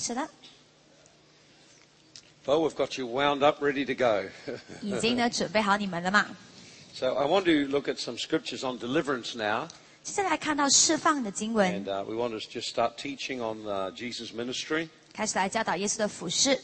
是的， Well, we've got you wound up, ready to go. 已经呢准备好你们了嘛？ so I want to look at some scriptures on deliverance now, 接下来看到释放的经文 and，uh, we want to just start teaching on uh, Jesus' ministry. 开始来教导耶稣的服饰。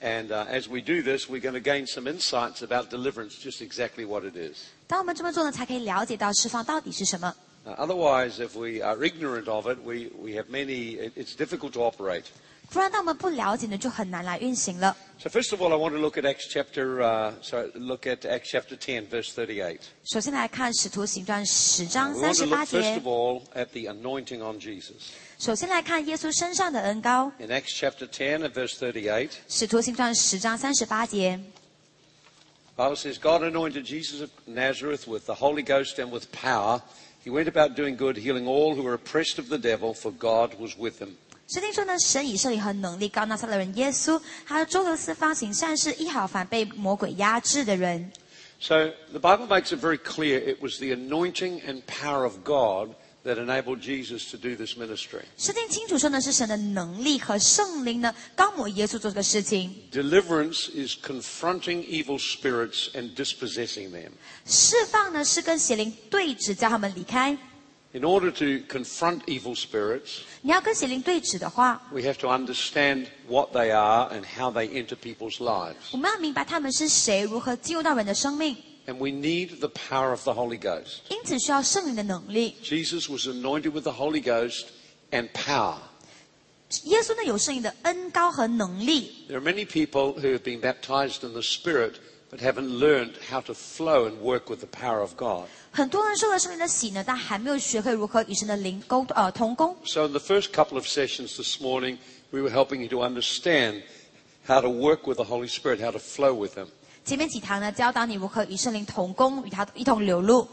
And uh, as we do this, we're going to gain some insights about deliverance, just exactly what it is. 当我们这么做呢，才可以了解到释放到底是什么。 Uh, otherwise, if we are ignorant of it, we, we have many, it, it's difficult to operate. 不然，当我们不了解呢，就很难来运行了。 So first of all, I want to look at Acts chapter, uh, sorry, look at Acts chapter 10, verse 38. 首先来看《使徒行传》十章 We 三 want 十 to 八 look first 节 of。all at the anointing on Jesus. 首先来看耶稣身上的恩高， In Acts chapter 10 and verse 38, 《使徒行传》十章三十八节。 Bible says, God anointed Jesus of Nazareth with the Holy Ghost and with power. He went about doing good, healing all who were oppressed of the devil, for God was with him. 圣经说呢，神以圣灵和能力高拿撒勒人耶稣，还有周游四方行善事，医好凡被魔鬼压制的人。So the Bible makes it very clear it was the anointing and power of God that enabled Jesus to do this ministry. 圣经清楚说呢，是神的能力和圣灵呢，高抹耶稣做这个事情。Deliverance is confronting evil spirits and dispossessing them. 释放呢，是跟邪灵对峙，叫他们离开。In order to confront evil spirits, 你要跟邪灵对峙的话， we have to understand what they are and how they enter people's lives. 我们要明白他们是谁，如何进入到人的生命。 And we need the power of the Holy Ghost. 因此需要圣灵的能力。 Jesus was anointed with the Holy Ghost and power. 耶稣呢有圣灵的恩高和能力。 There are many people who have been baptized in the Spirit but haven't learned how to flow and work with the power of God. 很多人受了圣灵的洗呢，但还没有学会如何与神的灵沟呃同工。 So in the first couple of sessions this morning, we were helping you to understand how to work with the Holy Spirit, how to flow with Him. 前面几堂呢，教导你如何与圣灵同工，与他一同流露。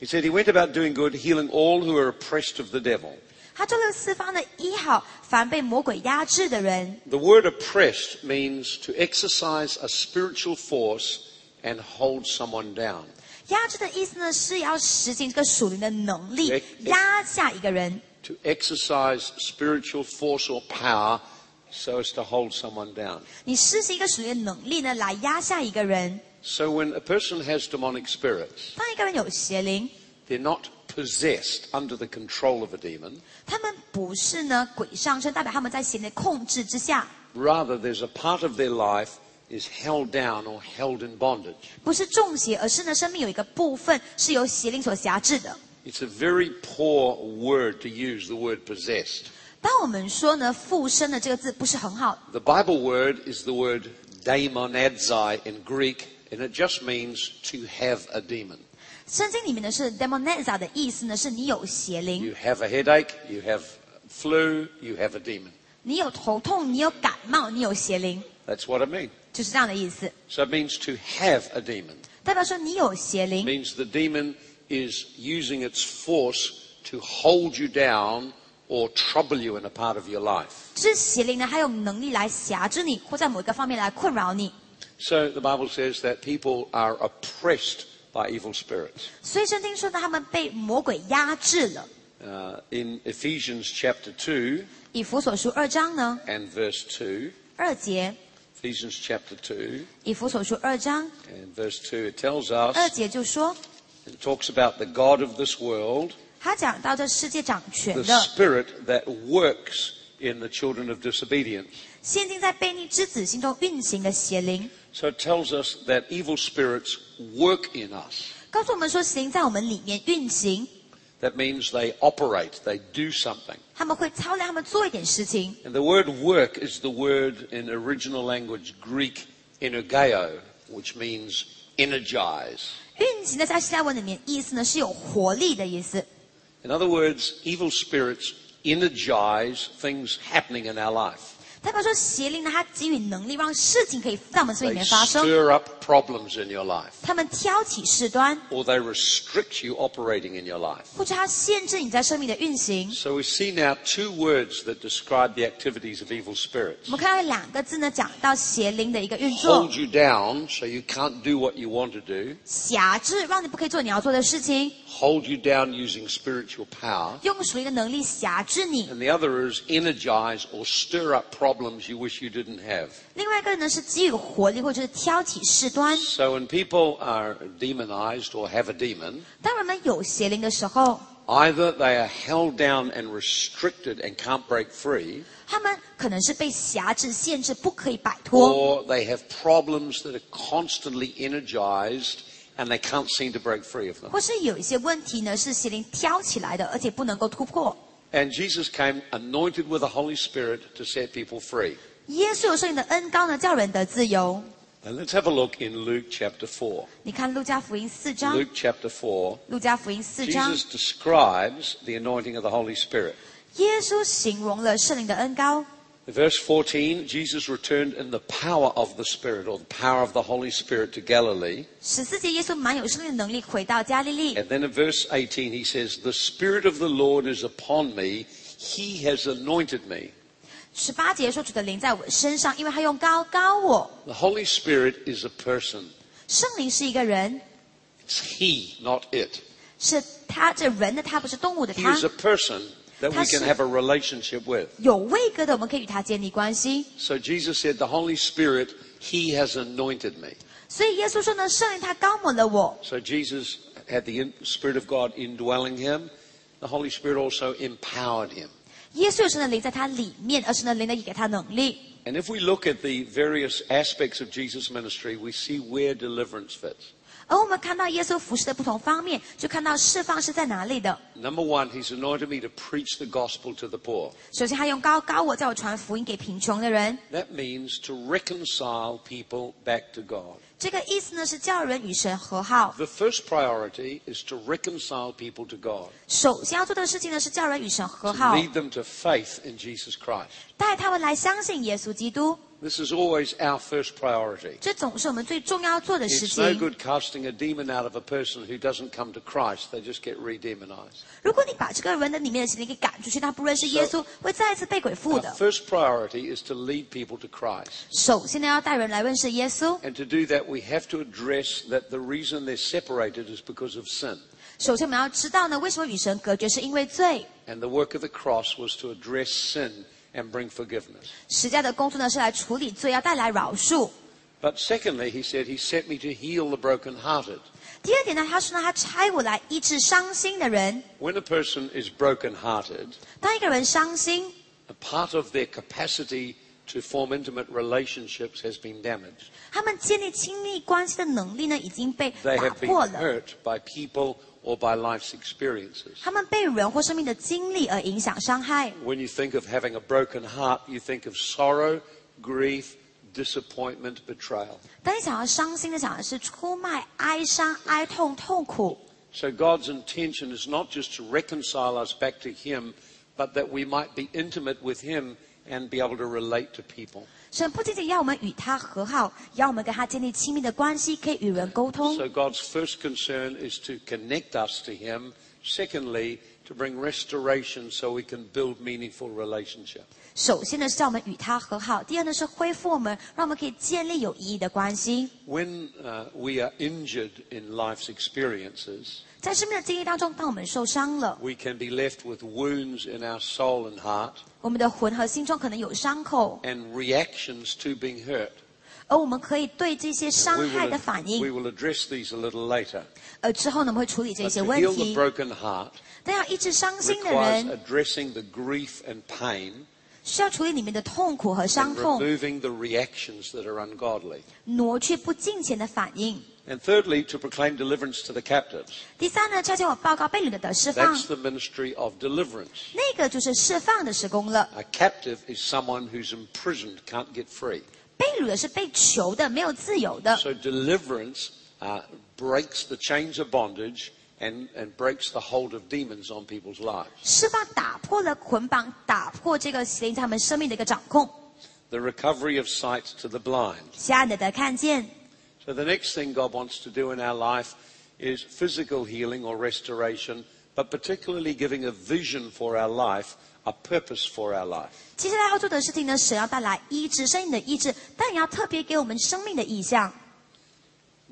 He said he went about doing good, healing all who are oppressed of the devil. 他周六四方的医好凡被魔鬼压制的人。 The word oppressed means to exercise a spiritual force and hold someone down. 压制的意思呢，是要实行这个属灵的能力对，压下一个人。 To exercise spiritual force or power so as to hold someone down. 你施行一个属灵的能力呢，来压下一个人。 So when a person has demonic spirits, 当一个人有邪灵， they're not possessed under the control of a demon. 他们不是呢鬼上身，代表他们在邪灵的控制之下， Rather, there's a part of their life is held down or held in bondage. 不是中邪，而是呢生命有一个部分是由邪灵所辖制的。 It's a very poor word to use, the word possessed. 当我们说呢附身的这个字不是很好， The Bible word is the word daemonadzai in Greek, and it just means to have a demon. 圣经里面呢是 demoneza 的意思呢是你有邪灵， You have a headache, you have flu, you have a demon. 你有头痛，你有感冒，你有邪灵， That's what it means. 就是这样的意思。 So it means to have a demon. 代表说你有邪 It 灵， means the demon is using its force to hold you down or trouble you in a part of your life. 就是邪灵呢，它有能力来辖制你，或在某一个方面来困扰你。 So the Bible says that people are oppressed by evil spirits. 所以圣经说呢，他们被魔鬼压制了。 Uh, in Ephesians chapter 2 以弗所书二章呢， and verse 2, 二节， Ephesians chapter 2 以弗所书二章 and verse 2, it tells 二 us, 节就说， it talks about the God of this world, 他讲到这世界掌权 the 的， spirit that works in the children of disobedience. 现今在悖逆之子心中运行的邪灵， So it tells us that evil spirits work in us. 告诉我们说邪灵在我们里面运行， That means they operate, they do something. 他们会操练，他们做一点事情。 And the word work is the word in original language Greek energeo, which means energize. 运行的在希腊文里面意思呢是有活力的意思。 In other words, evil spirits energize things happening in our life. 代表说邪灵呢，它给予能力，让事情可以在我们生命里 They 面发生。 stir up problems in your life, 他们挑起事端， or they restrict you operating in your life. 或者它限制你在生命的运行。 So we see now two words that describe the activities of evil 我 spirits. 们看到两个字呢，讲到邪灵的一个运作 Hold，you down so you can't do what you want to do. 辖制，让你不可以做你要做的事情， Hold you down using spiritual power. 用属灵的能力辖制你。 And the other is energize or stir up problems problems you wish you didn't have. 另外一个呢是给予活力或者是挑起事端。 So when people are demonized or have a demon, 当人们有邪灵的时候， either they are held down and restricted and can't break free, 他们可能是被辖制、限制，不可以摆脱， or they have problems that are constantly energized and they can't seem to break free of them. 或是有一些问题呢是邪灵挑起来的，而且不能够突破。 And Jesus came anointed with the Holy Spirit to set people free. 耶稣有圣灵的恩高呢，叫人得自由。 And let's have a look in Luke chapter 4. 你看路加福音四章， Luke chapter 4. 路加福音四章， Jesus describes the anointing of the Holy Spirit. 耶稣形容了圣灵的恩高。 In verse 14, Jesus returned in the power of the Spirit, or the power of the Holy Spirit, to Galilee. 十四节，耶稣满有圣灵的能力回到加利利。 And then in verse 18, he says, The Spirit of the Lord is upon me. He has anointed me. 十八节说主的灵在我身上，因为他用高高我。 The Holy Spirit is a person. 圣灵是一个人， It's he, not it. 是他这人的他，不是动物的 He 他 is。a person that we 他是- can have a relationship with. 有位格的，我们可以与他建立关系。 So Jesus said, The Holy Spirit, he has anointed me. 所以耶稣说呢，圣灵他高抹了我。 So Jesus had the in- Spirit of God indwelling him. The Holy Spirit also empowered him. 耶稣有神的灵在他里面，而神的灵呢也给他能力。 And if we look at the various aspects of Jesus' ministry, we see where deliverance fits. 而我们看到耶稣服侍的不同方面，就看到释放是在哪里的。 Number one, he's anointed me to preach the gospel to the poor. 首先，他用高高我，叫我传福音给贫穷的人。 That means to reconcile people back to God. 这个意思呢是叫人与神和好。 The first priority is to reconcile people to God, 首先要做的事情呢是叫人与神和 to 好， lead them to faith in Jesus Christ. 带他们来相信耶稣基督。 This is always our first priority. 这总是我们最重要做的事 It's no 情。 good casting a demon out of a person who doesn't come to Christ. They just get re-demonized. 如果你把这个人的里面的邪灵给赶出去，他不认识耶稣，会再一次被鬼附 Our 的。 first priority is to lead people to Christ. 首先呢，要带人来认识耶稣。 And to do that, we have to address that the reason they're separated is because of sin. 首先我们要知道呢，为什么与神隔绝，是因为罪。 And the work of the cross was to address sin and bring forgiveness. 十架的工作呢是来处理罪，要带来饶恕。 But secondly, he said, He sent me to heal the brokenhearted. 第二点呢，他说呢，他差我来医治伤心的人。 When a person is brokenhearted, 当一个人伤心， a part of their capacity to form intimate relationships has been damaged. 他们建立亲密关系的能力呢已经被 They 打 have been 破了。 hurt by people or by life's experiences. 他们被人或生命的经历而影响伤害。 When you think of having a broken heart, you think of sorrow, grief, disappointment, betrayal. 当你想要伤心的，想的是出卖、哀伤、哀痛、痛苦。 So God's intention is not just to reconcile us back to Him, but that we might be intimate with Him and be able to relate to people. 神不仅仅要我们与他和好，要我们跟他建立亲密的关系，可以与人沟通。 So God's first concern is to connect us to Him. Secondly, to bring restoration so we can build meaningful relationship. 首先呢是叫我们与他和好，第二呢是恢复我们，让我们可以建立有意义的关系。 When uh, we are injured in life's experiences, 在生命的经历当中，当我们受伤了， we can be left with wounds in our soul and heart 我们的魂和心中可能有伤口， and reactions to being hurt. 而我们可以对这些伤 We 害 will, 的反 we 应， will address these a little later. 而之后呢我们会处理这 But 些 to 问 heal the 题。 broken heart 但要医治伤心的 requires 人， addressing the grief and pain 需要处理里面的痛苦和伤 and 痛， removing the reactions that are ungodly. 挪去不敬虔的反应。 And thirdly, to proclaim deliverance to the captives. 第三呢，悄悄我报告被掳的得释放 That's，the ministry of deliverance. 那个就是释放的施工了。 A captive is someone who's imprisoned, can't get free. 被掳的是被囚的，没有自由的。 So deliverance uh, breaks the chains of bondage and, and breaks the hold of demons on people's lives. 释放打破了捆绑，打破这个邪灵在他们生命的一个掌控， The recovery of sight to the blind. 瞎眼的得看见。 So the next thing God wants to do in our life is physical healing or restoration, but particularly giving a vision for our life, a purpose for our life. 接下来要做的事情呢，神要带来医治，生命的医治，但也要特别给我们生命的意向。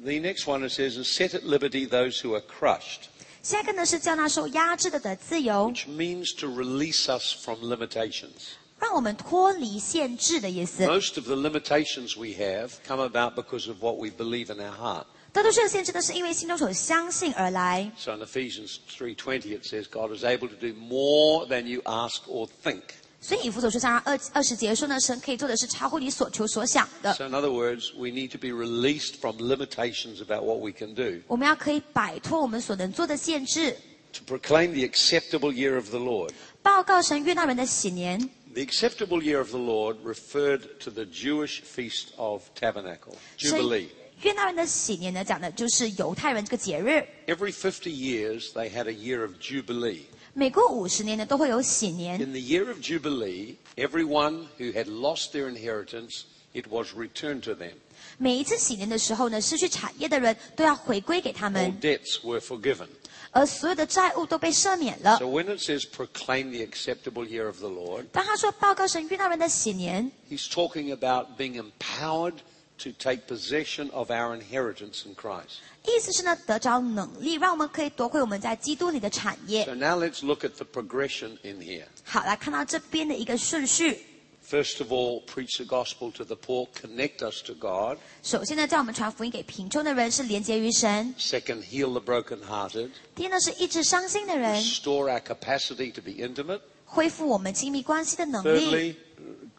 The next one it says is set at liberty those who are crushed, 下一个呢是叫那受压制的得自由， which means to release us from limitations. 让我们脱离限制的意思。 Most of the limitations we have come about because of what we believe in our heart. 大多数的限制都是因为心中所相信而来。 So in Ephesians 3:20 it says God is able to do more than you ask or think. 所以以弗所书三章二二十节说呢，神可以做的是超乎你所求所想的。 So in other words, we need to be released from limitations about what we can do 我们要可以摆脱我们所能做的限制， to proclaim the acceptable year of the Lord. 报告神悦纳人的喜年。 The acceptable year of the Lord referred to the Jewish feast of tabernacle, 所以 Jubilee. 悦纳人的喜年呢，讲的就是犹太人这个节日。 Every 50 years they had a year of Jubilee. 每过五十年呢，都会有喜年。 In the year of Jubilee, everyone who had lost their inheritance, it was returned to them. 每一次喜年的时候呢，失去产业的人都要回归给他 All 们， debts were forgiven. 而所有的债务都被赦免了 So。when it says proclaim the acceptable year of the Lord, 当他说报告神悦纳人的喜年， he's talking about being empowered to take possession of our inheritance in Christ. 意思是呢，得着能力，让我们可以夺回我们在基督里的产业 So。now let's look at the progression in here. 好，来看到这边的一个顺序。 First of all, preach the gospel to the poor, connect us to God. 首先呢，叫我们传福音给贫穷的人，是连接于神； Second, heal the brokenhearted, 第二呢，是医治伤心的人， restore our capacity to be intimate. 恢复我们亲密关系的能力； Thirdly,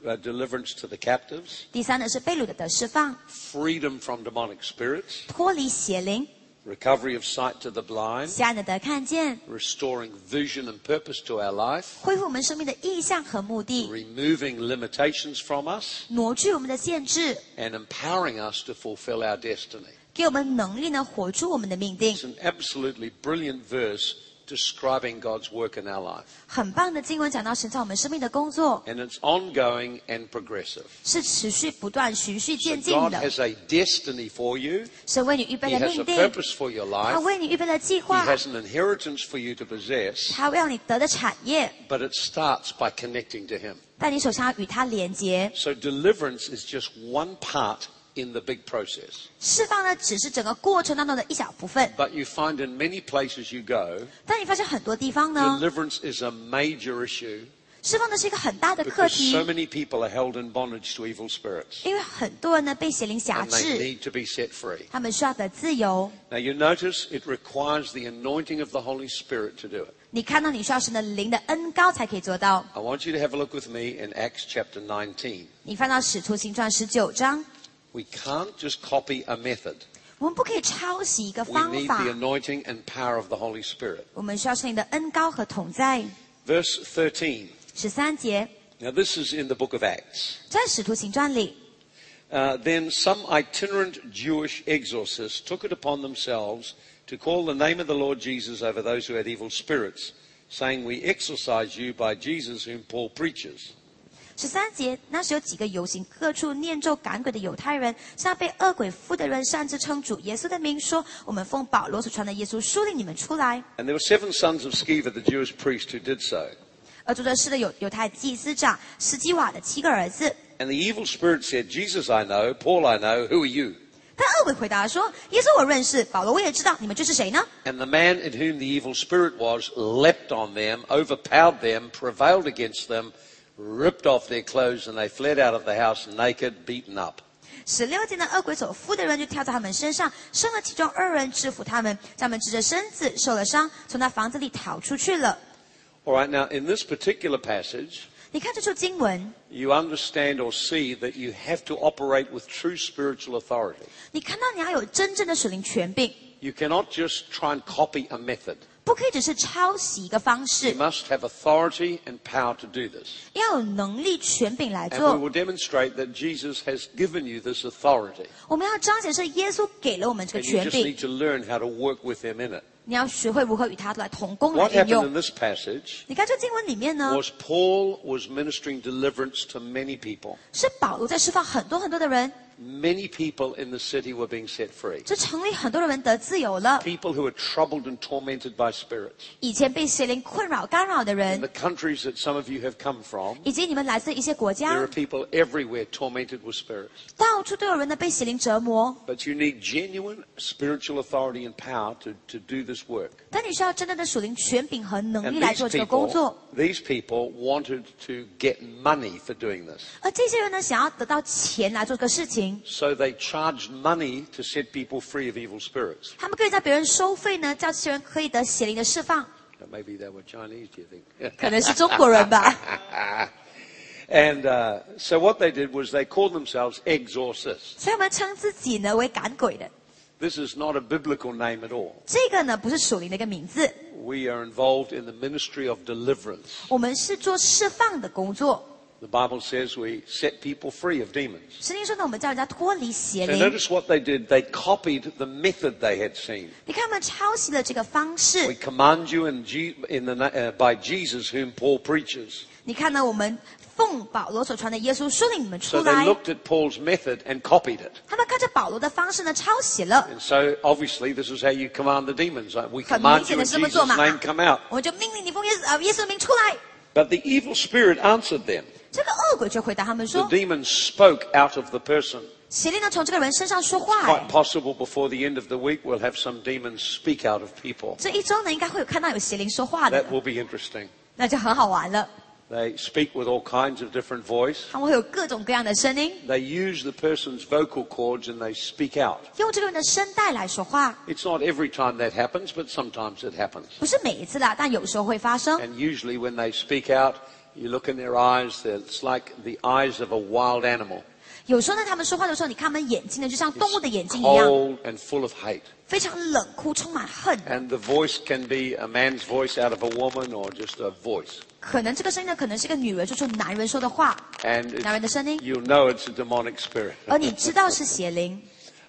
uh, deliverance to the captives, 第三呢，是被掳的得释放， freedom from demonic spirits, 脱离邪灵； recovery of sight to the blind, 瞎眼的得看见， restoring vision and purpose to our life, 恢复我们生命的意向和目的， removing limitations from us, 挪去我们的限制， and empowering us to fulfill our destiny. 给我们能力呢，活出我们的命定 It's。an absolutely brilliant verse describing God's work in our life. 很棒的经文讲到神在我们生命的工作 And it's ongoing and progressive. 是持续不断、循序 So 渐进 God 的。 has a destiny for you. 神为你预备 He 了 has a 命定， purpose for your 他 life. 为你预备了计 He 划， has an inheritance for you to possess. 他要你得的产业， But it starts by connecting to Him. 但你手上要与他连接。 So deliverance is just one part in the big process. 释放呢，只是整个过程当中的一小部分。 But you find in many places you go, 但你发现很多地方呢， deliverance is a major issue 释放的是一个很大的课 because 题 so，many people are held in bondage to evil spirits 因为很多人呢被邪灵辖 and they 制， need to be set free. 他们需要得自由。 Now you notice it requires the anointing of the Holy Spirit to do it. 你看到你需要神的灵的恩高才可以做到。 I want you to have a look with me in Acts chapter 19. 你翻到使徒行传十九章， We can't just copy a method. 我们不可以抄袭一个 We 方 need 法 the，anointing and power of the Holy Spirit. 我们需要圣灵的恩高和同在。 Verse 13. 十三节， Now this is in the book of Acts. 在使徒行传里， Uh, then some itinerant Jewish exorcists took it upon themselves to call the name of the Lord Jesus over those who had evil spirits, saying, We exorcise you by Jesus whom Paul preaches. 十三节，那时有几个游行各处念咒赶鬼的犹太人，向被恶鬼附的人擅自称主耶稣的名，说：“我们奉保罗所传的耶稣书令你们出来。 And there were seven sons of Sceva, the Jewish priest, who did so. ”而做这事的有犹太祭司长斯基瓦的七个儿子。 And the evil spirit said, Jesus I know, Paul I know, who are you? 但恶鬼回答说：“耶稣我认识，保罗我也知道，你们这是谁呢 And the man in whom the evil spirit was leapt on them, overpowered them, prevailed against them, ripped off their clothes, and they fled out of the house naked, beaten up.？” 十六节的恶鬼所附的人就跳在他们身上，生了其中二人制服他们，叫他们直着身子受了伤，从那房子里逃出去了。 All right, now in this particular passage, 你看这处经文， you understand or see that you have to operate with true spiritual authority. 你看到你要有真正的属灵权柄， You cannot just try and copy a method. 不可以只是抄袭一个方 You 式， must have authority and power to do this. 要有能力、权柄来 And we 做。 will demonstrate that Jesus has given you this authority. 我们要彰显是耶稣给了我们这个 And you 权 just 柄 need，to learn how to work with him in it. 你要学会如何与他来同工来 What 应 happened in 用。 this passage 你看这经文里面呢， was Paul was ministering deliverance to many people. 是保罗在释放很多很多的人， many people in the city were being set free. 这城里很多人得自由了。 People who were troubled and tormented by spirits. 以前被邪灵困扰、干扰的 In 人 the，countries that some of you have come from, 以及你们来自一些国 there 家 are，people everywhere tormented with spirits. 到处都有人呢被邪灵折磨。 But you need genuine spiritual authority and power to, to do this work. 但你需要真正的属灵权柄和能 And 力来 these 做这个工 people, 作。 these people wanted to get money for doing this. 而这些人呢，想要得到钱来做这个事情， So they charged money to set people free of evil spirits. 他们可以在别人收费呢，叫这些人可以得邪灵的释放。 Now, Maybe they were Chinese, do you think? 可能是中国人吧。 and uh, so what they did was they called themselves exorcists. 所以他们称自己呢为赶鬼的。 This is not a biblical name at all. 这个呢不是属灵的一个名字， We are involved in the ministry of deliverance. 我们是做释放的工作。 The Bible says we set people free of demons. 圣经说呢，我们叫人家脱离邪 So 灵。 notice what they did. They copied the method they had seen. 你看，他们抄袭了这个方 We 式。 command you in, Je- in the, na- uh, by Jesus whom Paul preaches. 你看呢，我们奉保罗所传的耶稣说领你们出 So they 来。 looked at Paul's method and copied it. 他们看着保罗的方式呢，抄袭了。 And so obviously this is how you command the demons. Like, we 很明 command 显 you 的 in 是这么做 Jesus' 嘛。 name come out. 我们就命令你奉耶稣啊耶稣的名出来。 But the evil spirit answered them. 这个恶鬼却回答他们 The 说 demons spoke out of the person.：“ 邪灵呢从这个人身上说话。 Quite possible before the end of the week we'll have some demons speak out of people. 这一周呢，应该会有看到有邪灵说话的 That，will be interesting. 那就很好玩了。 They speak with all kinds of different voice. 他们会有各种各样的声音， They use the person's vocal cords and they speak out. 用这个人的声带来说话。 It's not every time that happens, but sometimes it happens. 不是每一次啦，但有时候会发生。 And usually when they speak out, you look in their eyes, it's like the eyes of a wild animal. 有时候呢，他们说话的时候，你看他们眼睛呢，就像动物的眼睛一样， Cold and full of hate. 非常冷酷，充满恨。 And the voice can be a man's voice out of a woman or just a voice. 可能这个声音呢，可能是个女人说出男人说的话， And 男人的声音， you'll know it's a demonic spirit. 而你知道是邪灵，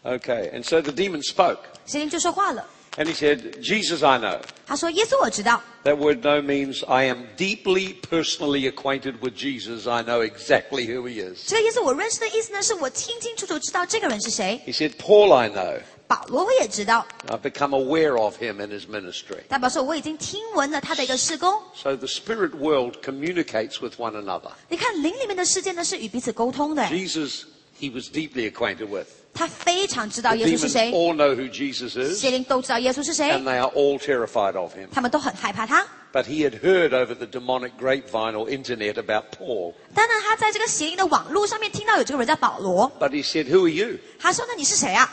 Okay, and so the demon spoke. 邪灵就说话了。 And he said, Jesus I know. 他说：“耶稣我知道。 That word know means I am deeply personally acquainted with Jesus. I know exactly who he is. 这个耶稣我认识的意思呢，是我清清楚楚知道这个人是谁。 He said, Paul I know. 保罗我也知道， I've become aware of him in his ministry. 代表说我已经听闻了他的一个事工。 So the spirit world communicates with one another. 你看灵里面的世界呢，是与彼此沟通的。 Jesus, he was deeply acquainted with. 他非常知道 The 耶稣是 demons 谁， all know who Jesus is, 邪灵都知道耶稣是谁 and，they are all terrified of him. 他们都很害怕他。 But he had heard over the demonic grapevine or internet about Paul. 当然，他在这个邪灵的网络上面听到有这个人叫保罗， But he said, Who are you? 他说：“那你是谁啊？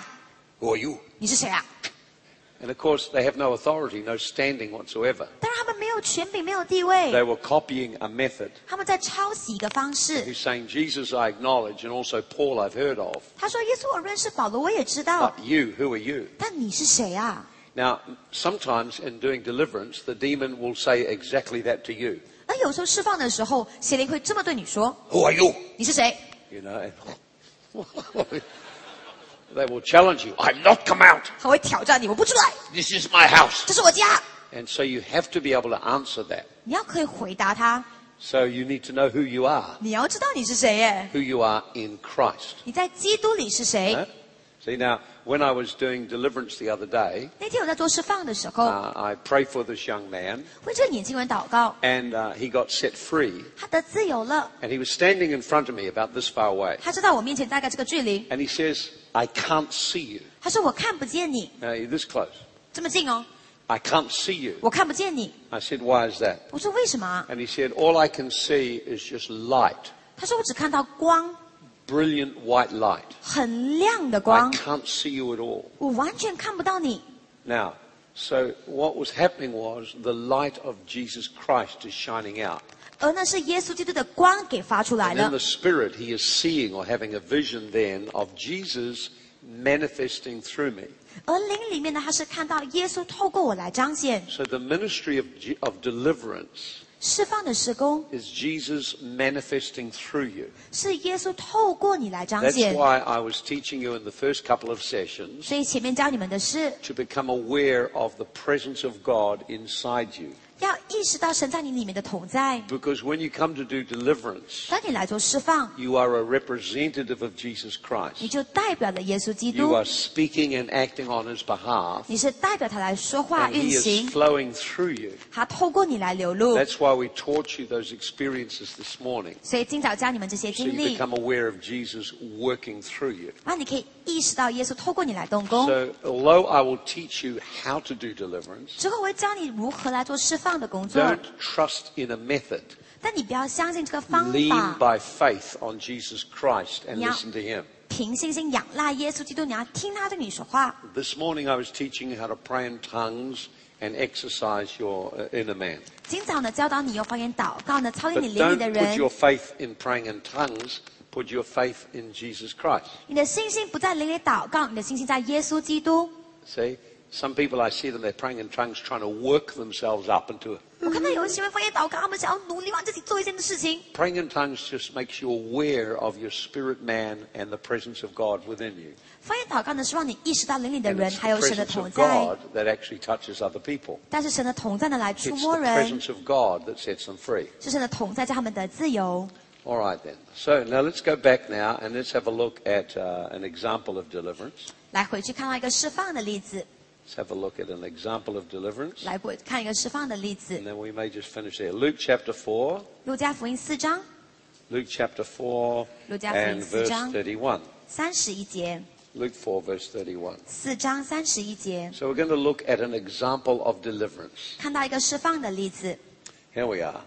Who are you? 你是谁啊 And of course, they have no authority, no standing whatsoever.？” 当然，他们没有权柄，没有地位 They，were copying a method. 他们在抄袭一个方式。 He's saying, Jesus, I acknowledge, and also Paul, I've heard of. 他说：“耶稣我认识，保罗我也知道 But，you, who are you? 但你是谁啊 Now, sometimes in doing deliverance, the demon will say exactly that to you.？” 而有时候释放的时候，邪灵会这么对你说 Who are you?：“ 你是谁 You know, and they will challenge you. I'm not come out. 他会挑战你，我不出来， This is my house. 这是我家。 And so you have to be able to answer that. 你要可以回答他， So you need to know who you are, 你要知道你是谁耶， who you are in Christ. 你在基督里是谁 Huh?。See now, when I was doing deliverance the other day, 那天我在做释放的时候， uh, I prayed for this young man, 为这个年轻人祷告， and uh, he got set free. 他得自由了。 And he was standing in front of me about this far away. 他知道我面前大概这个距离， And he says, I can't see you. 他说我看不见你， Now, you're this close. 这么近哦， I can't see you. 我看不见你。 I said, Why is that? 我说为什么啊？ And he said, All I can see is just light, 他说我只看到光， brilliant white light. 很亮的 I 光， can't see you at all. 我完全看不到你。 Now, so what was happening was the light of Jesus Christ is shining out. 而那是耶稣基督的光给发出来 And in 了 the。spirit, he is seeing or having a vision then of Jesus manifesting through me. 而灵里面呢，他是看到耶稣透过我来彰显 So the ministry of, Je- of deliverance 释放的施工， is Jesus manifesting through you. 是耶稣透过你来彰 That's 显。 why I was teaching you in the first couple of sessions 所以前面教你们的是 to become aware of the presence of God inside you. 要 意识到神在你里面的同在。 Because when you come to do deliverance, 当你来做释放， you are a representative of Jesus 你 Christ. 就代表了耶稣基 You 督， are speaking and acting on his behalf, 你是代表他来说话 and 运 he is 行， flowing through you. 他透过你来流露。 That's why we taught you those experiences this morning. 所以今早教你们这些 So 经 you 历， become aware of Jesus working through you. 让你可以意识到耶稣透过你来动工。 So, although I will teach you how to do deliverance, 之后我会教你如何来做释放 的工作， don't trust in a method. 但你不要相信这个方 Lean 法， by faith on Jesus Christ and Yeah. listen to him. 凭信心仰赖耶稣基督，你要听他对你说话。 This morning I was teaching you how to pray in tongues and exercise your uh, inner man. 今早呢，教导你用方言祷告呢，操练 But 你灵里 don't 的 put 人。 your faith in praying in tongues, put your faith in Jesus Christ. 你的信心不在灵里祷告，你的信心在耶稣基督。 See? Some people I see them, they're praying in tongues, trying to work themselves up into it. 我看到有人喜欢方言祷告，他们想要努力帮自己做一件的事情。 Praying in tongues just makes you aware of your spirit man and the presence of God within you. 方言祷告呢，是让你意识到灵里的 And 人 it's 还有 the 神的 presence 同 of 在 God。that actually touches other people. 但是神的同在呢，来 It's 触 the 摸人， presence of God that sets them free. 是神的同在，叫他们得自由。 All right then. So now let's go back now and let's have a look at uh, an example of deliverance. 来回去看到一个释放的例子， Let's have a look at an example of deliverance. 来过看一个释放的例子 And。then we may just finish there. Luke chapter 4. 路加福音四章 Luke chapter 4路加福音 and 四 verse 章 31. 三十一节， Luke 4 verse 31. 四章三十一节， So we're going to look at an example of deliverance. 看到一个释放的例子。 Here we are.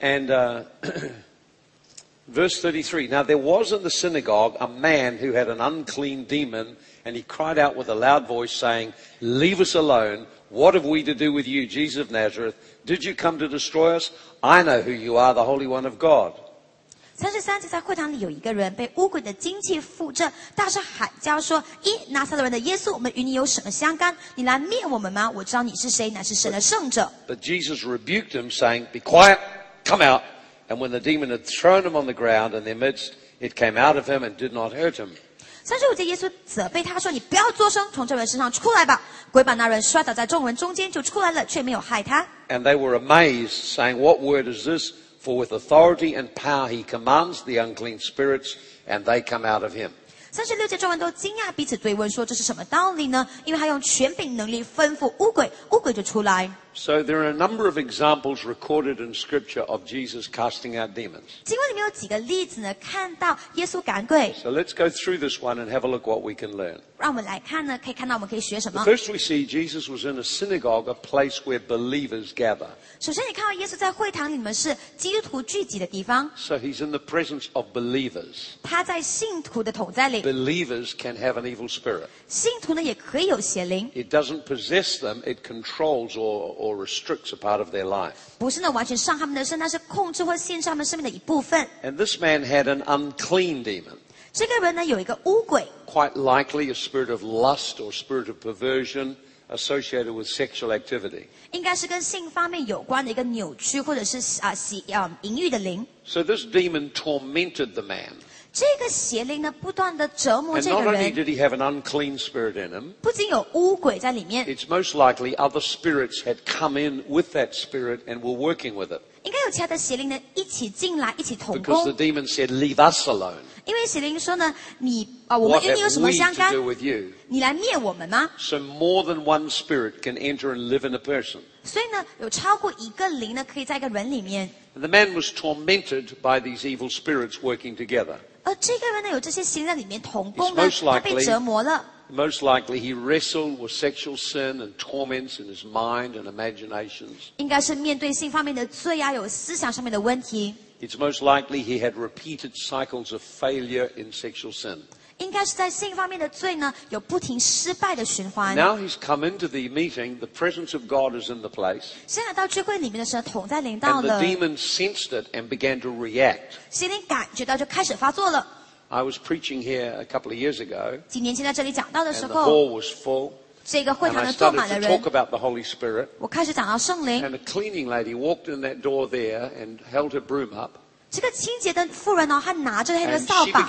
And uh, verse 33 Now there was in the synagogue a man who had an unclean demon, and he cried out with a loud voice, saying, Leave us alone. What have we to do with you, Jesus of Nazareth? Did you come to destroy us? I know who you are, the Holy One of God. 三十三节，在会堂里有一个人被污鬼的精气附着，大声喊叫说：“一拿撒勒人的耶稣，我们与你有什么相干？你来灭我们吗？我知道你是谁，乃是神的圣者。 But Jesus rebuked him, saying, Be quiet, come out. And when the demon had thrown him on the ground in their midst, it came out of him and did not hurt him. 三十五节，耶稣责备他说：“你不要作声，从这人身上出来吧。”鬼把那人摔倒在众人中间，就出来了，却没有害他。And they were amazed, saying, What word is this? For with authority and power he commands the unclean spirits, and they come out of him. 三十六节，众人都惊讶，彼此追问说：“这是什么道理呢？”因为他用权柄能力吩咐乌鬼，乌鬼就出来。So there are a number of examples recorded in Scripture of Jesus casting out demons. 经文里面有几个例子呢？看到耶稣赶鬼， So let's go through this one and have a look what we can learn. 让我们来看呢，可以看到我们可以学什 The 么。 first we see Jesus was in a synagogue, a place where believers gather. 首先，你看到耶稣在会堂里，你们是基督徒聚集的地方， So he's in the presence of believers. 他在信徒的同在里， Believers can have an evil spirit. 信徒呢也可以有邪灵， It doesn't possess them, it controls or, or restricts a part of their life. 不是呢完全上他们的身，但是控制或限制他们生命的一部分。 And this man had an unclean demon. 这个人呢有一个污鬼， quite likely a spirit of lust or spirit of perversion associated with sexual activity. 应该是跟性方面有关的一个扭曲或者是啊喜啊淫欲的灵。 So this demon tormented the man. 这个邪灵呢不断的折磨 And 这 not 个 only 人， did he have an unclean spirit in him, 不仅有污鬼在里面， it's most likely other spirits had come in with that spirit and were working with it. 应该有其他的邪灵呢一起进来，一起同 Because the 工。 demon said, Leave us alone. 因为邪灵说呢，你啊，我们 What 与你有 have 什么 we 相 to 干 do？with you? 你来灭我们吗？ So more than one spirit can enter and live in a person. 所以呢，有超过一个灵呢，可以在一个人里面。 And the man was tormented by these evil spirits working together. 而这个人呢，有这些邪灵在里面同工 It's 呢 most，他被 likely- 折磨了。 Most likely he wrestled with sexual sin and torments in his mind and imaginations. 应该是面对性方面的罪啊，有思想上面的问题， It's most likely he had repeated cycles of failure in sexual sin. 应该是在性方面的罪呢，有不停失败的循环。 Now he's come into the meeting, the presence of God is in the place, 现在到聚会里面的时候，同在临到 and the 了， demon sensed it and began to react. 邪灵感觉到就开始发作了。 I was preaching here a couple of years ago, 几年前在这里讲到的 and 时 the 候， hall was full, 这个会 and 堂 I 呢坐 started 满了 to 人 talk，about the Holy Spirit, 我开始讲到圣灵。 and a cleaning lady walked in that door there and held her broom up, 这个清洁的妇人呢，她拿着那个 and 扫把.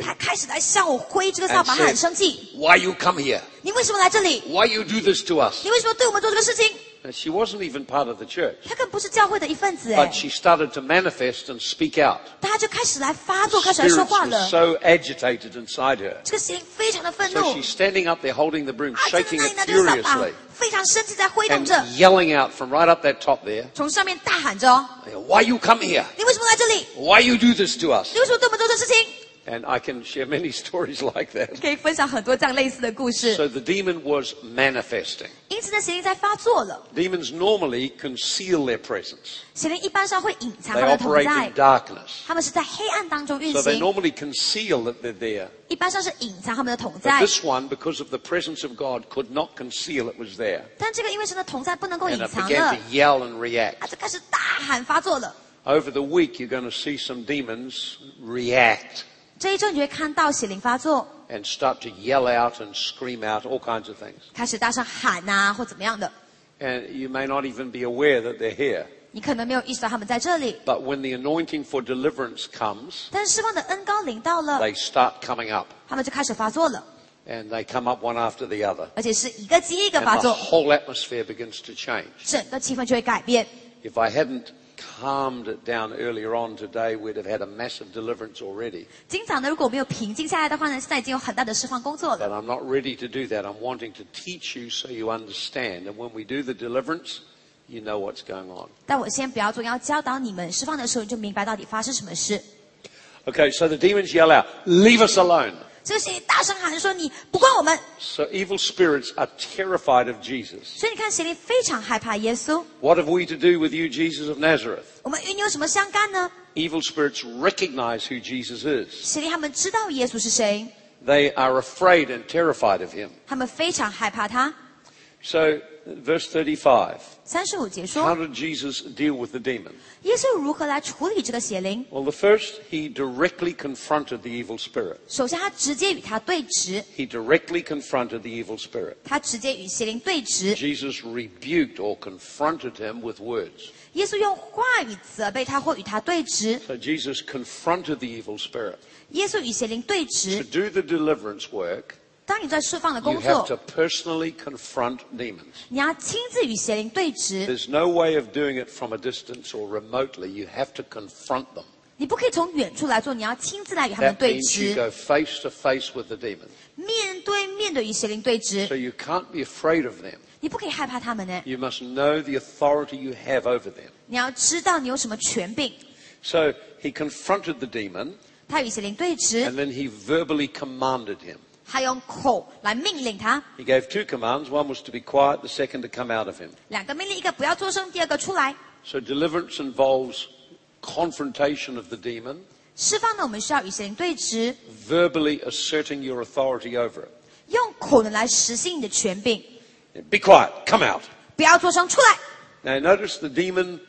她开始在向我挥这个扫把，她很生气。Why you come here? 你为什么来这里？Why you do this to us? 你为什么对我们做这个事情？And she wasn't even part of the church. 他更不是教会的一份子哎 But，she started to manifest and speak out. 但他就开始来发作，开始来 Spirits 说话 were 了。 so agitated inside her. 这个邪灵非常的愤怒， So she's standing up there holding the broom, 啊，站在 shaking 那 it 里拿着扫把 furiously,，非常生气，在挥动 and 着， yelling out from right up that top there, 从上面大喊着哦 Why you come here?：“ 你为什么来这里？ Why you do this to us? 你为什么对我们做这事情 And I can share many stories like that.？” 可以分享很多这样类似的故事。 So the demon was manifesting. 因此呢，邪灵在发作了。 Demons normally conceal their presence. 邪灵一般上会隐藏 They 他们的同 operate 在 in，darkness. 他们是在黑暗当中运 So they 行， normally conceal that they're there. 一般上是隐藏他们的同 But 在。 this one, because of the presence of God, could not conceal it was there. 但这个因为神的同在不能够 And 隐 it 藏 began 的 to，yell and react. 他就开始大喊发作了。 Over the week, you're going to see some demons react 这一周你就会看到邪灵发作， and start to yell out and scream out all kinds of things. 开始大声喊呐、或怎么样的。 And you may not even be aware that they're here. 你可能没有意识到他们在这里， But when the anointing for deliverance comes, 但是释放的恩高临到了， they start coming up. 他们就开始发作了， And they come up one after the other. 而且是一个接一个 And 发 the 作， whole atmosphere begins to change. 整个气氛就会改变。 If I hadn't calmed it down earlier on today, we'd have had a massive deliverance already. 今早呢，如果没有平静下来的话呢，现在已经有很大的释放工作了。 But I'm not ready to do that. I'm wanting to teach you so you understand. And when we do the deliverance, you know what's going on. 但我先不要做，要教导你们释放的时候，你就明白到底发生什么事。 Okay, so the demons yell out, Leave us alone. 这个邪灵大声喊说：“你不关我们。 So evil spirits are terrified of Jesus. ”所以你看，邪灵非常害怕耶稣。 What have we to do with you, Jesus of Nazareth? 我们与你有什么相干呢？ Evil spirits recognize who Jesus is. 邪灵他们知道耶稣是谁， They are afraid and terrified of him. 他们非常害怕他。 So, verse 35. 三十五节 How 说， did Jesus deal with the demon? 耶稣如何来处理这个邪灵？ Well, the first, he directly confronted the evil spirit. 首先，他直接与他对峙， He directly confronted the evil spirit. 他直接与邪灵对峙。 Jesus rebuked or confronted him with words. 耶稣用话语责备他，或与他对峙。 So Jesus confronted the evil spirit. 耶稣与邪灵对 To 峙。 do the deliverance work, 当你在释放的 you 工 have 作 to，personally confront demons. 你要亲自与邪灵对峙， There's no way of doing it from a distance or remotely. You have to confront them. 你不可以从远处来做，你要亲自来与他们 That 对 means you 峙， go face to face with the demon. 面对面的与邪灵对 So 峙。 you can't be afraid of them. 你不可以害怕他们呢， You must know the authority you have over them. 你要知道你有什么权柄。 So he confronted the demon 他与邪灵对峙 and，then he verbally commanded him. 他用口来命令他。 He gave two commands. One was to be quiet, the second to come out of him. 两个命令，一个不要作声，第二个出来。 So deliverance involves confrontation of the demon, 释放呢，我们需要与邪灵对峙， verbally asserting your authority over it. 用口呢来实行你的权柄， Be quiet, come out. 不要作声，出来。 Now notice the demon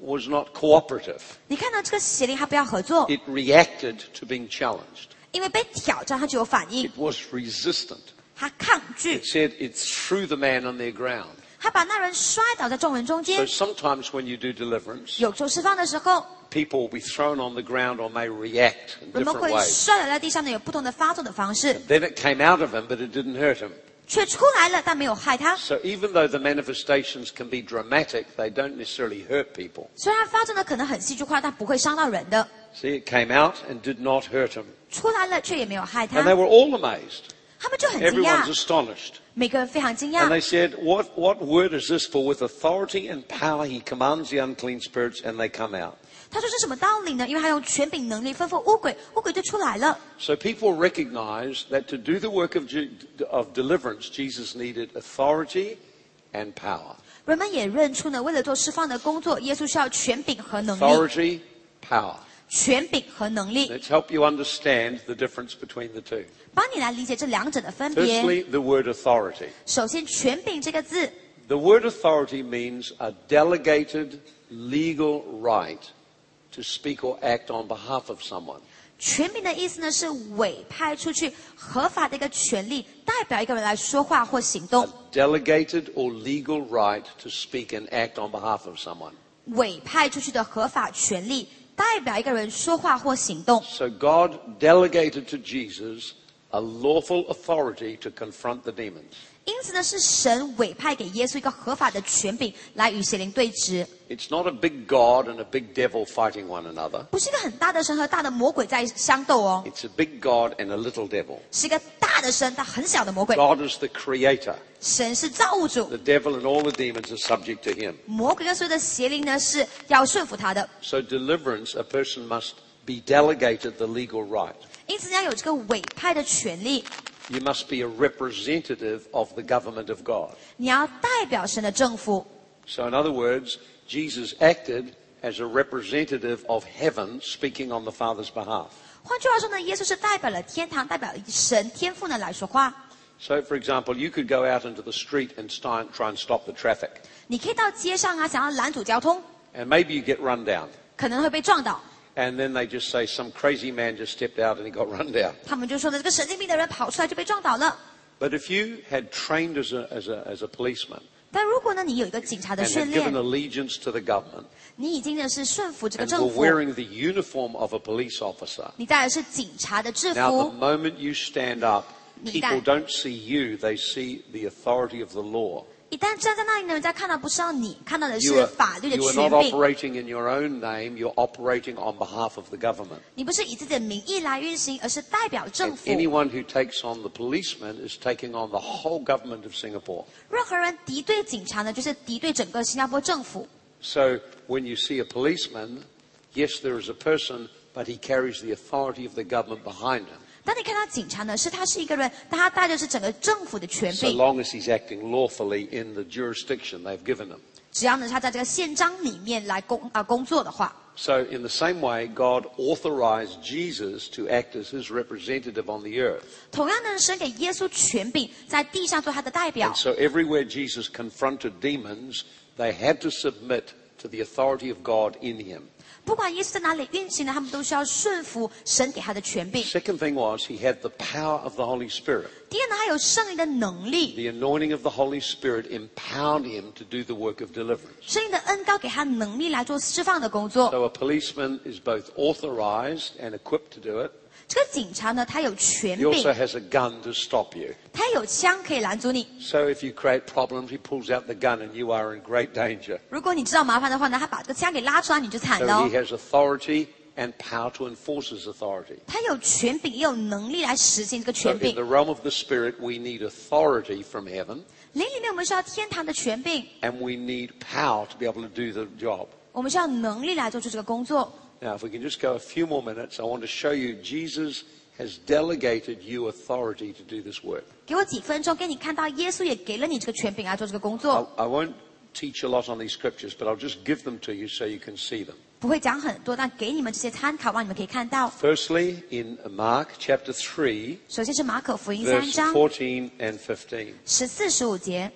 was not cooperative. 你看到这个邪灵，他不要合作， It reacted to being challenged. 因为被挑战，他就有反应 It，was resistant. 他抗拒 It，said it threw the man on their ground. 他把那人摔倒在众人中 So 间。 sometimes when you do deliverance, 有时候释放的时候， people will be thrown on the ground or may react in 人们 different 会 ways. 摔倒在地上呢，有不同的发作的方式， Then it came out of him, but it didn't hurt him. 却出来了，但没有害他。 So even though the manifestations can be dramatic, they don't necessarily hurt people. 虽然发作呢可能很戏剧化，但不会伤到人的。 See, it came out and did not hurt him. 出来了，却也没有害 And they 他。 were all amazed. 他们就很惊 Everyone's 讶， astonished. 每个人非常惊 And 讶 they。said, what, what word is this? For with authority and power he commands the unclean spirits and they come out. 他说是什么道理呢？因为他用权柄能力吩咐乌鬼，乌鬼就出来了。 So people recognize that to do the work of, Je- of deliverance, Jesus needed authority and power. 人们也认出呢，为了做释放的工作，耶稣需要权柄和能力， Authority, power. 权柄和能力， Let's help you understand the difference between the two. 帮你来理解这两者的分别。 Firstly, the word authority. 首先，权柄这个字， The word authority means a delegated legal right to speak or act on behalf of someone. 权柄的意思呢是委派出去合法的一个权利，代表一个人来说话或行动。 Delegated or legal right to speak and act on behalf of someone. 委派出去的合法权利， 代表一个人说话或行动。 So God delegated to Jesus a lawful authority to confront the demons. 因此呢，是神委派给耶稣一个合法的权柄来与邪灵对峙，It's not a big God and a big devil fighting one another. 不是一个很大的神和大的魔鬼在相斗哦，It's a big God and a little devil. 是一个大的神，他很小的魔鬼。God is the creator. 神是造物主，The devil and all the demons are subject to him. 魔鬼跟所有的邪灵呢是要顺服他的。So deliverance, a person must be delegated the legal right. 因此要有这个委派的权利，You must be a representative of the government of God. 你要代表神的政府。 So in other words, Jesus acted as a representative of heaven speaking on the Father's behalf. 换句话说呢，耶稣是代表了天堂，代表神天父呢来说话。 So for example, you could go out into the street and try and, try and stop the traffic. 你可以到街上啊，想要拦阻交通， And maybe you get run down. 可能会被撞倒。 And then they just say some crazy man just stepped out and he got run down. 他们就说呢，这个神经病的人跑出来就被撞倒了。 But if you had trained as a, as a, as a policeman 但如果呢，你有一个警察的 and 训 had given 练， allegiance to the government 你已经呢是顺服这个 and 政 were 府， wearing the uniform of a police officer, 你戴的是警察的制 now the 服。 moment you stand up, Ni people dan- don't see you, they see the authority of the law. 一旦站在那里呢，人家看到不是要你，看到的 You 是 are, 法律的 you are 权 not 柄。 operating in your own name, you're operating on behalf of the government. 你不是以自己的名义来运行，而是代表政 And 府。 anyone who takes on the policeman is taking on the whole government of Singapore. 任何人敌对警察呢，就是敌对整个新加坡政府。 So when you see a policeman, yes, there is a person, but he carries the authority of the government behind him, 当你看到警察呢，是他是一个人，但他带的是整个政府的权 so 柄。 long as he's acting lawfully in the jurisdiction they've given him. 只要呢他在这个宪章里面来工啊、工作的话， So in the same way, God authorized Jesus to act as his representative on the earth. 同样呢，神给耶稣权柄，在地上做他的代表 And。so everywhere Jesus confronted demons, they had to submit to the authority of God in him. 不管耶稣在哪里运行呢，他们都需要顺服神给他的权柄。 Second thing was he had the power of the Holy Spirit. 第二呢，他有圣灵的能力， The anointing of the Holy Spirit empowered him to do the work of deliverance. 圣灵的恩高给他能力来做释放的工作。 So a policeman is both authorized and equipped to do it. 这个警察呢，他有权 He also 柄， has a gun to stop you. 他有枪可以拦阻你。 So if you create problems, he pulls out the gun and you are in great danger. 如果你知道麻烦的话呢，他把这个枪给拉出来，你就惨 So 了 he 哦。 has authority and power to enforce his authority. 他有权柄，也有能力来实行这个 So 权 in 柄 the。realm of the Spirit, we need authority from heaven 灵里面我们需要天堂的权柄， and we need power to be able to do the job. 我们需要能力来做出这个工作。 Now, if we can just go a few more minutes, I want to show you Jesus has delegated you authority to do this work. 给我几分钟，给你看到耶稣也给了你这个权柄来做这个工 I, 作。 I won't teach a lot on these scriptures, but I'll just give them to you so you can see them. 不会讲很多，但给你们这些参考，让你们可以看到。 Firstly, in Mark chapter 3, 首先是马可福音三 verse 章 14 and 15. 十四十五节，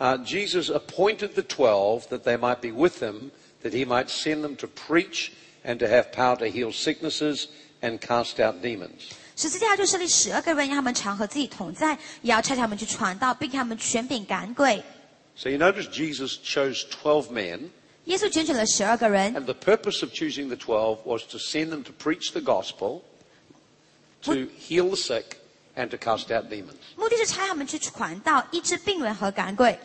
Uh, Jesus appointed the twelve that they might be with him, that he might send them to preach and to have power to heal sicknesses and cast out demons. 十字架就设立十二个人，让他们常和自己同在，也要差他们去传道，并给他们权柄赶鬼。 So you notice Jesus chose 12 men, 耶稣拣选了十二个人， and the purpose of choosing the 12 was to send them to preach the gospel, to heal the sick, and to cast out demons. 目的是差他们去传道、医治病人和赶鬼。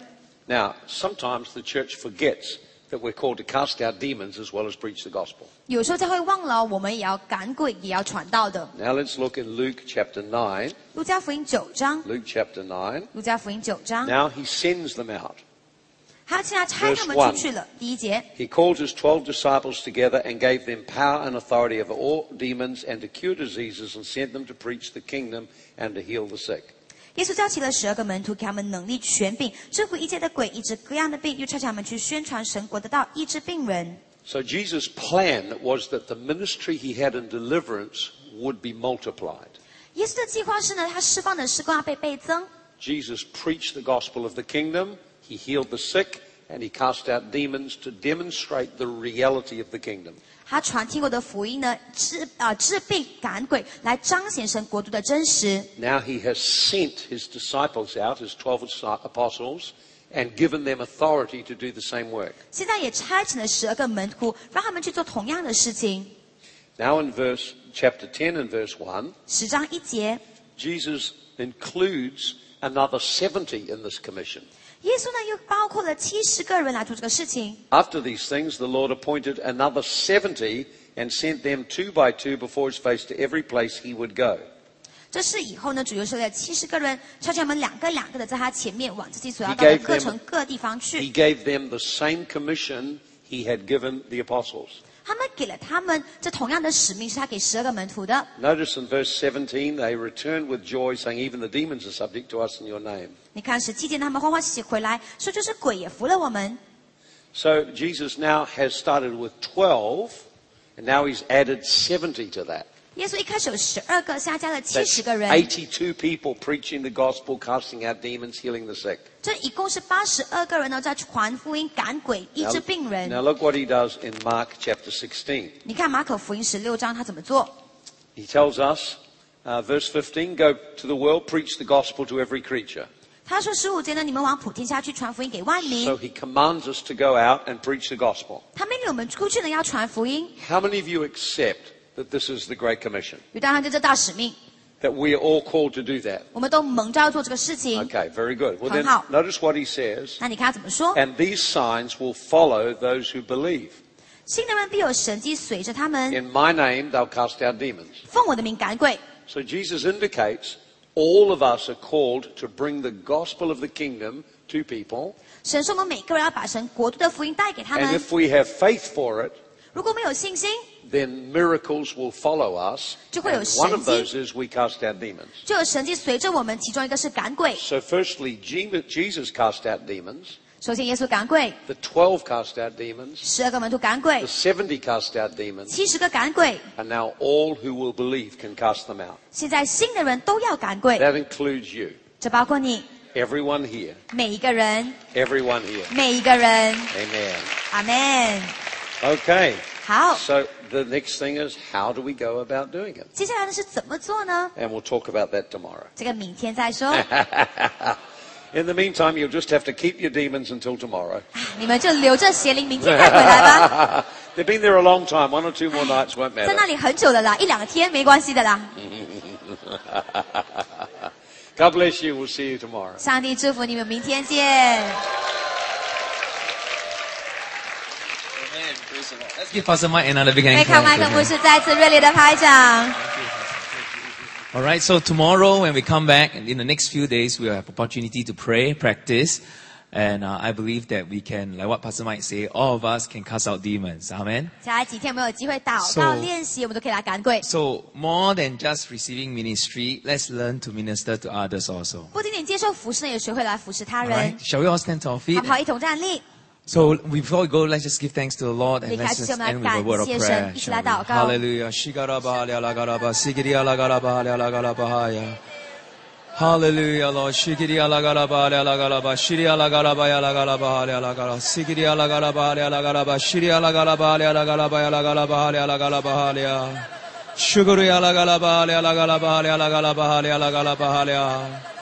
Now, sometimes the church forgets that we're called to cast out demons as well as preach the gospel. 有时候教会忘了，我们也要赶鬼，也要传道的。 Now let's look in Luke chapter 9. 路加福音九章， Luke chapter 9. 路加福音九章， Now he sends them out. 他现在差他们 Verse 出去了。第一节， He called his twelve disciples together and gave them power and authority over all demons and to cure diseases and sent them to preach the kingdom and to heal the sick. 耶稣叫起了十二个门徒，给他们能力、权柄，征服一切的鬼，医治各样的病，又差遣他们去宣传神国的道，医治病人。 So Jesus' plan was that the ministry he had in deliverance would be multiplied. 耶稣的计划是呢，他释放的施工要被倍增。 Jesus preached the gospel of the kingdom, he healed the sick, and he cast out demons to demonstrate the reality of the kingdom. 他传天国的福音呢，治啊、治病赶鬼，来彰显神国度的真实。 Now he has sent his disciples out, his 12 apostles, and given them authority to do the same work. 现在也差遣了十二个门徒，让他们去做同样的事情。 Now in verse chapter 10 and verse 1, 十章一节， Jesus includes another 70 in this commission. 耶稣呢又包括了七十个人来做这个事情。 After these things, the Lord appointed another 70 and sent them two by two before his face to every place he would go. 这事以后呢，主又收了七十个人，差遣我们两个两个的在他前面往自己所要 He 到的 gave 各 them- 城各地方去 He。gave them the same commission he had given the apostles. 他们给了他们这同样的使命，是他给十二个门徒的。 Notice in verse 17, they returned with joy, saying, Even the demons are subject to us in your name. 你看十七节，他们欢欢喜喜回来，说就是鬼也服了我们。 So Jesus now has started with 12, and now he's added 70 to that. 耶稣一开始有十二个，现在加了七 That's 十个人， 82 people preaching the gospel, casting out demons, healing the sick. 这一共是八十二个人呢，在传福音、赶鬼、医 Now, 治病人。 now look what he does in Mark chapter 16. 你看马可福音十六章他怎么做？ He tells us, uh, verse 15, go to the world, preach the gospel to every creature. 他说十五节呢，你们往普天下去传福音给万民 So。he commands us to go out and preach the gospel. 他命令我们出去呢，要传福音。 How many of you accept that this is the Great Commission? 有当然对这大使命， That we are all called to do that? 我们都蒙召要做这个事情。 Okay, very good. Well, then 很好。 notice what he says. 那你看他怎么说？ And these signs will follow those who believe. 信的人必有神迹随着他们， In my name, they'll cast out demons. 奉我的名赶鬼。 So Jesus indicates all of us are called to bring the gospel of the kingdom to people. 神说我们每个人要把神国度的福音带给他 And 们。 if we have faith for it, 如果我们有信心， then miracles will follow us. 就会有 And one of 神迹。 those is we cast out demons. 就有神迹随着我们。其中一个是赶鬼。 So firstly, Je- Jesus cast out demons. 首先，耶稣赶鬼， The 12 cast out demons. 十二个门徒赶鬼 The，70 cast out demons. 七十个赶鬼。 And now all who will believe can cast them out. 现在信的人都要赶鬼， That includes you. 这包括你 Everyone here. 每一个人， Everyone here. 每一个人。 Amen. 阿门。 Okay. 好， So the next thing is how do we go about doing it? 接下来呢是怎么做呢？ And we'll talk about that tomorrow. 这个明天再说。 In the meantime, you'll just have to keep your demons until tomorrow. 你们就留着邪灵，明天再回来吧。 They've been there a long time. One or two more nights won't 在 matter. 那里很久了啦，一两天没关系的啦。 God bless you. We'll see you tomorrow. 上帝祝福你们，明天见。 Let's give Pastor Mike another big 可以 hand 看 clap. 麦克牧师再次热烈的拍掌。 All right. So tomorrow, when we come back, and in the next few days, we'll have opportunity to pray, practice, and uh, I believe that we can, like what Pastor Mike say, all of us can cast out demons. Amen. 接下来几天我们有机会祷 So- 告练习，我们都可以来赶鬼。 So more than just receiving ministry, let's learn to minister to others also. 不仅仅接受服侍呢，也学会来服侍他 All 人 right. Shall we all stand to our 好 feet? 不好？一同站立。 so before we go, let's just give thanks to the Lord and let's just end with a word of prayer. Hallelujah. Hallelujah, Lord. Alagaraba alagaraba, shiri alagaraba alagaraba alagaraba, alagaraba alagaraba, shiri alagaraba alagaraba alagaraba alagaraba alagaraba, alagaraba alagaraba alagaraba alagaraba alagaraba alagaraba.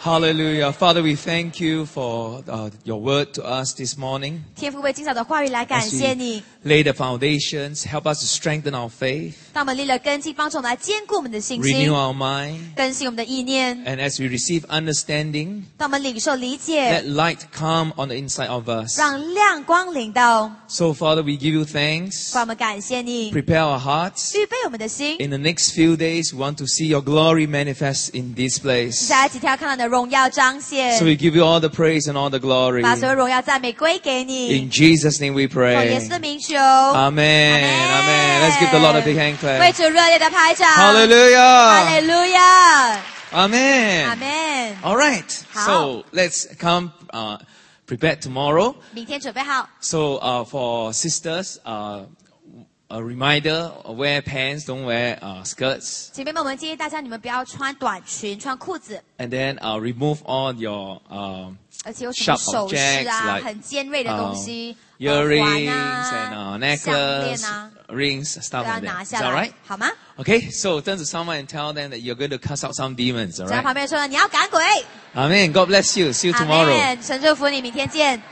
Hallelujah. Father, we thank you for uh, your word to us this morning. 天父为今早的话语来感 As 谢 we 你， lay the foundations, help us to strengthen our faith, 当我们立了根基，帮助我们来坚固我们的信 renew 心， our mind, 更新我们的意念。 and as we receive understanding, 当我们领受理 let 解， light come on the inside of us. 让亮光临到。 So, Father, we give you thanks. 父我们感谢你， Prepare our hearts. 预备我们的心。 In the next few days, we want to see your glory manifest in this place. 下来几天要看到你的荣耀彰显 So，we give you all the praise and all the glory. 把所有荣耀赞美归给你。 In Jesus' name we 奉耶 pray. 稣的名 求， Amen. Amen. Let's give the Lord a big hand 为 clap. 主热烈的拍掌。哈 Hallelujah. 利路亚， Amen. 阿门。 All right. How? So let's come uh, prepared tomorrow. 明天准备好。 So uh, for sisters, uh, a reminder: wear pants, don't wear uh, skirts, 姐妹们，我们建议大家你们不要穿短裙、穿裤子， and then uh, remove all your um, 而且有什么 Sharp 首饰 objects 啊、 like, 很尖锐的东西，耳 earrings 环啊 and uh, 项 necklace, 链啊， rings, 都 stuff 要 like 拿 that. Is 下 that 来 right?，好吗？ Okay. So turn to someone and tell them that you're going to cast out some demons. All 在 right. 旁边说你要赶鬼。 Amen. God bless you. See you 阿 tomorrow. 门，神祝福你，明天见。